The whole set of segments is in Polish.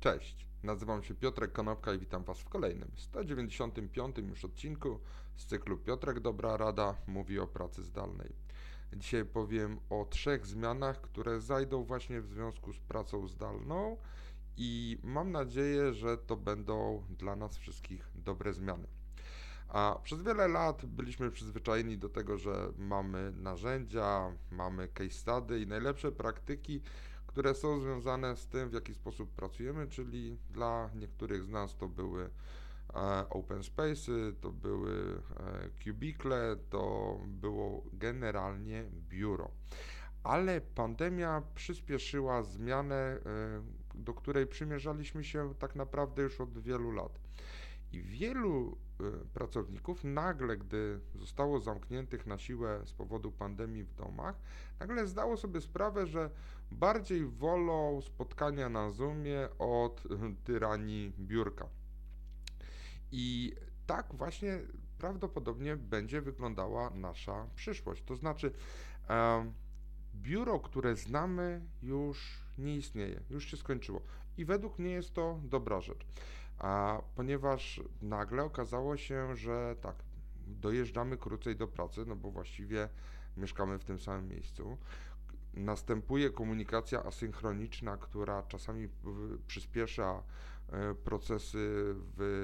Cześć, nazywam się Piotrek Konopka i witam Was w kolejnym 195 już odcinku z cyklu Piotrek Dobra Rada mówi o pracy zdalnej. Dzisiaj powiem o trzech zmianach, które zajdą właśnie w związku z pracą zdalną i mam nadzieję, że to będą dla nas wszystkich dobre zmiany. A przez wiele lat byliśmy przyzwyczajeni do tego, że mamy narzędzia, mamy case study i najlepsze praktyki, które są związane z tym, w jaki sposób pracujemy, czyli dla niektórych z nas to były e, open spaces, to były e, cubicle, to było generalnie biuro. Ale pandemia przyspieszyła zmianę, e, do której przymierzaliśmy się tak naprawdę już od wielu lat. I wielu y, pracowników nagle, gdy zostało zamkniętych na siłę z powodu pandemii w domach, nagle zdało sobie sprawę, że bardziej wolą spotkania na Zoomie od tyranii biurka. I tak właśnie prawdopodobnie będzie wyglądała nasza przyszłość. To znaczy, biuro, które znamy, już nie istnieje, już się skończyło. I według mnie jest to dobra rzecz. A ponieważ nagle okazało się, że tak, dojeżdżamy krócej do pracy, no bo właściwie mieszkamy w tym samym miejscu. Następuje komunikacja asynchroniczna, która czasami przyspiesza e, procesy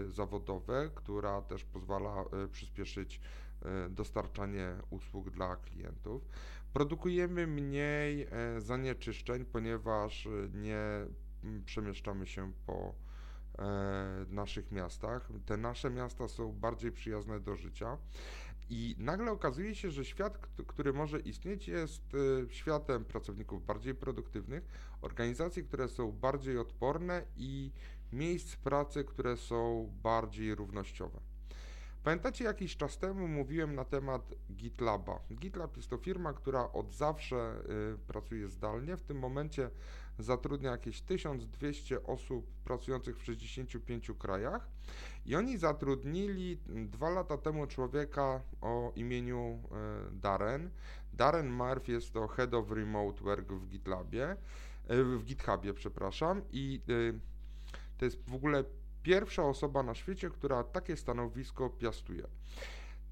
zawodowe, która też pozwala e, przyspieszyć e, dostarczanie usług dla klientów. Produkujemy mniej zanieczyszczeń, ponieważ nie przemieszczamy się po naszych miastach. Te nasze miasta są bardziej przyjazne do życia. I nagle okazuje się, że świat, który może istnieć, jest e, światem pracowników bardziej produktywnych, organizacji, które są bardziej odporne i miejsc pracy, które są bardziej równościowe. Pamiętacie, jakiś czas temu mówiłem na temat GitLaba. GitLab jest to firma, która od zawsze y, pracuje zdalnie. W tym momencie zatrudnia jakieś 1200 osób pracujących w 65 krajach. I oni zatrudnili dwa lata temu człowieka o imieniu y, Darren. Darren Murphy jest to Head of Remote Work w GitLabie, y, w GitHubie, przepraszam. I to jest w ogóle pierwsza osoba na świecie, która takie stanowisko piastuje.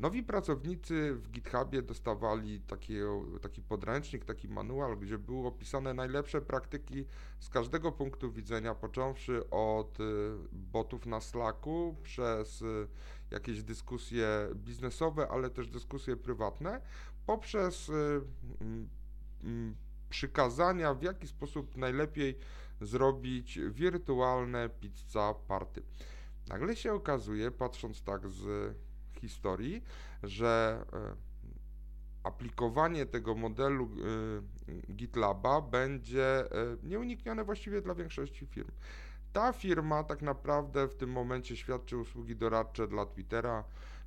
Nowi pracownicy w GitHubie dostawali takiego, taki podręcznik, taki manual, gdzie były opisane najlepsze praktyki z każdego punktu widzenia, począwszy od y, botów na Slacku, przez y, jakieś dyskusje biznesowe, ale też dyskusje prywatne, poprzez y, przykazania, w jaki sposób najlepiej zrobić wirtualne pizza party. Nagle się okazuje, patrząc tak z historii, że e, aplikowanie tego modelu e, GitLaba będzie e, nieuniknione właściwie dla większości firm. Ta firma tak naprawdę w tym momencie świadczy usługi doradcze dla Twittera,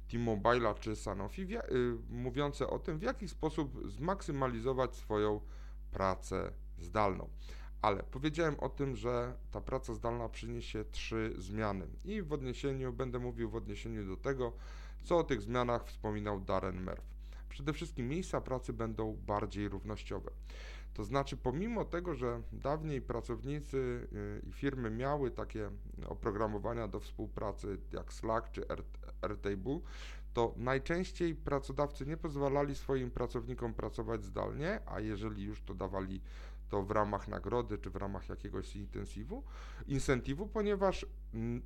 T-Mobile'a czy Sanofi, mówiące o tym, w jaki sposób zmaksymalizować swoją pracę zdalną. Ale powiedziałem o tym, że ta praca zdalna przyniesie trzy zmiany i w odniesieniu, będę mówił w odniesieniu do tego, co o tych zmianach wspominał Darren Murphy. Przede wszystkim miejsca pracy będą bardziej równościowe. To znaczy, pomimo tego, że dawniej pracownicy y, i firmy miały takie oprogramowania do współpracy jak Slack czy Airtable, to najczęściej pracodawcy nie pozwalali swoim pracownikom pracować zdalnie, a jeżeli już to dawali to w ramach nagrody czy w ramach jakiegoś intensywu, incentywu, ponieważ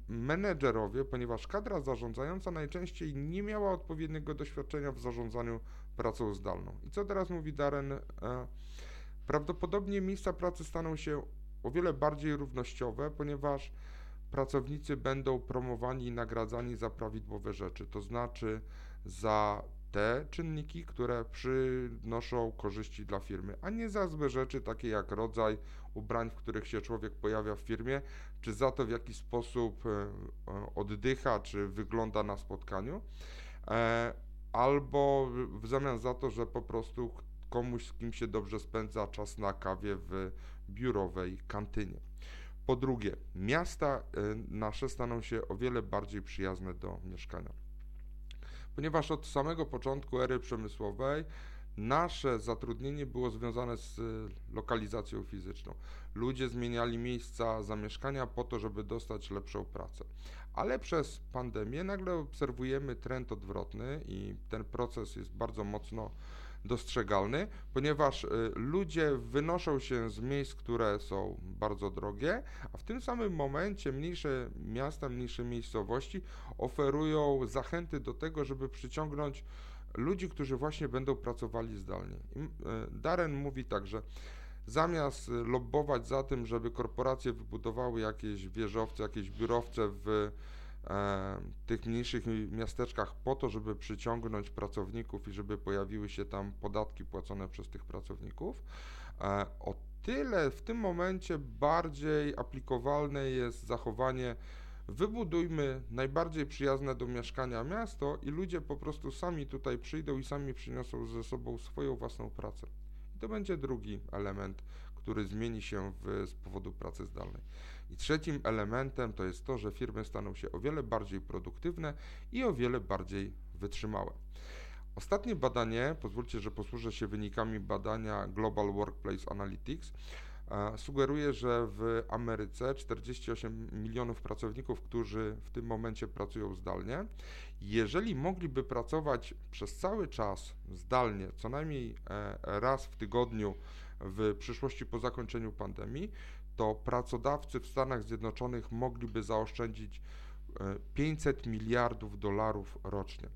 menedżerowie, ponieważ kadra zarządzająca najczęściej nie miała odpowiedniego doświadczenia w zarządzaniu pracą zdalną. I co teraz mówi Darren? E, prawdopodobnie miejsca pracy staną się o wiele bardziej równościowe, ponieważ pracownicy będą promowani i nagradzani za prawidłowe rzeczy, to znaczy za te czynniki, które przynoszą korzyści dla firmy, a nie za złe rzeczy, takie jak rodzaj ubrań, w których się człowiek pojawia w firmie, czy za to, w jaki sposób e, e, oddycha, czy wygląda na spotkaniu, e, albo w zamian za to, że po prostu komuś, z kim się dobrze spędza czas na kawie w biurowej kantynie. Po drugie, miasta nasze staną się o wiele bardziej przyjazne do mieszkania ponieważ od samego początku ery przemysłowej nasze zatrudnienie było związane z y, lokalizacją fizyczną. Ludzie zmieniali miejsca zamieszkania po to, żeby dostać lepszą pracę. Ale przez pandemię nagle obserwujemy trend odwrotny i ten proces jest bardzo mocno dostrzegalny, ponieważ y, ludzie wynoszą się z miejsc, które są bardzo drogie, a w tym samym momencie mniejsze miasta, mniejsze miejscowości oferują zachęty do tego, żeby przyciągnąć ludzi, którzy właśnie będą pracowali zdalnie. Y, Darren mówi tak, że zamiast lobbować za tym, żeby korporacje wybudowały jakieś wieżowce, jakieś biurowce w tych mniejszych miasteczkach po to, żeby przyciągnąć pracowników i żeby pojawiły się tam podatki płacone przez tych pracowników, e, o tyle w tym momencie bardziej aplikowalne jest zachowanie wybudujmy najbardziej przyjazne do mieszkania miasto i ludzie po prostu sami tutaj przyjdą i sami przyniosą ze sobą swoją własną pracę. I to będzie drugi element, który zmieni się w, z powodu pracy zdalnej. I trzecim elementem to jest to, że firmy staną się o wiele bardziej produktywne i o wiele bardziej wytrzymałe. Ostatnie badanie, pozwólcie, że posłużę się wynikami badania Global Workplace Analytics, sugeruje, że w Ameryce 48 milionów pracowników, którzy w tym momencie pracują zdalnie, jeżeli mogliby pracować przez cały czas zdalnie, co najmniej e, raz w tygodniu w przyszłości po zakończeniu pandemii, to pracodawcy w Stanach Zjednoczonych mogliby zaoszczędzić 500 e, miliardów dolarów rocznie.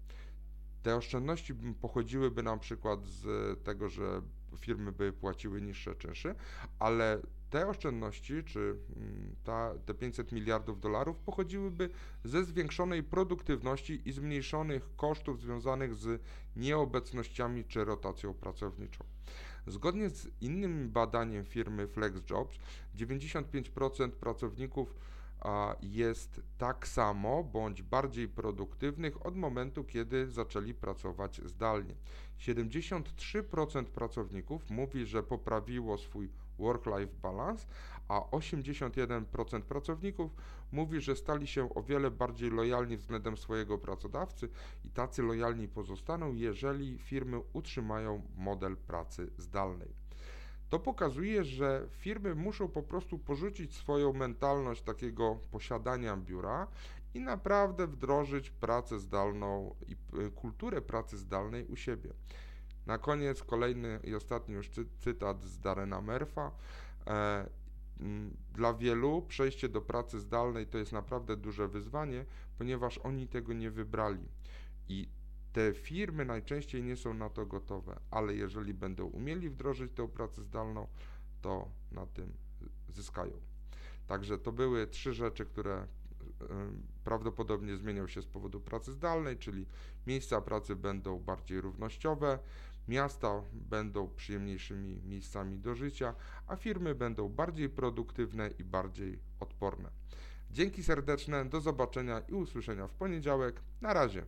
Te oszczędności pochodziłyby na przykład z tego, że firmy by płaciły niższe czynsze, ale te oszczędności, czy mm, ta, te 500 miliardów dolarów pochodziłyby ze zwiększonej produktywności i zmniejszonych kosztów związanych z nieobecnościami czy rotacją pracowniczą. Zgodnie z innym badaniem firmy FlexJobs, 95% pracowników jest tak samo bądź bardziej produktywnych od momentu, kiedy zaczęli pracować zdalnie. 73% pracowników mówi, że poprawiło swój work-life balance, a 81% pracowników mówi, że stali się o wiele bardziej lojalni względem swojego pracodawcy i tacy lojalni pozostaną, jeżeli firmy utrzymają model pracy zdalnej. To pokazuje, że firmy muszą po prostu porzucić swoją mentalność takiego posiadania biura i naprawdę wdrożyć pracę zdalną i y, kulturę pracy zdalnej u siebie. Na koniec kolejny i ostatni już cytat z Darena Merfa. E, dla wielu przejście do pracy zdalnej to jest naprawdę duże wyzwanie, ponieważ oni tego nie wybrali. I te firmy najczęściej nie są na to gotowe, ale jeżeli będą umieli wdrożyć tę pracę zdalną, to na tym zyskają. Także to były trzy rzeczy, które y, prawdopodobnie zmienią się z powodu pracy zdalnej, czyli miejsca pracy będą bardziej równościowe, miasta będą przyjemniejszymi miejscami do życia, a firmy będą bardziej produktywne i bardziej odporne. Dzięki serdeczne, do zobaczenia i usłyszenia w poniedziałek. Na razie.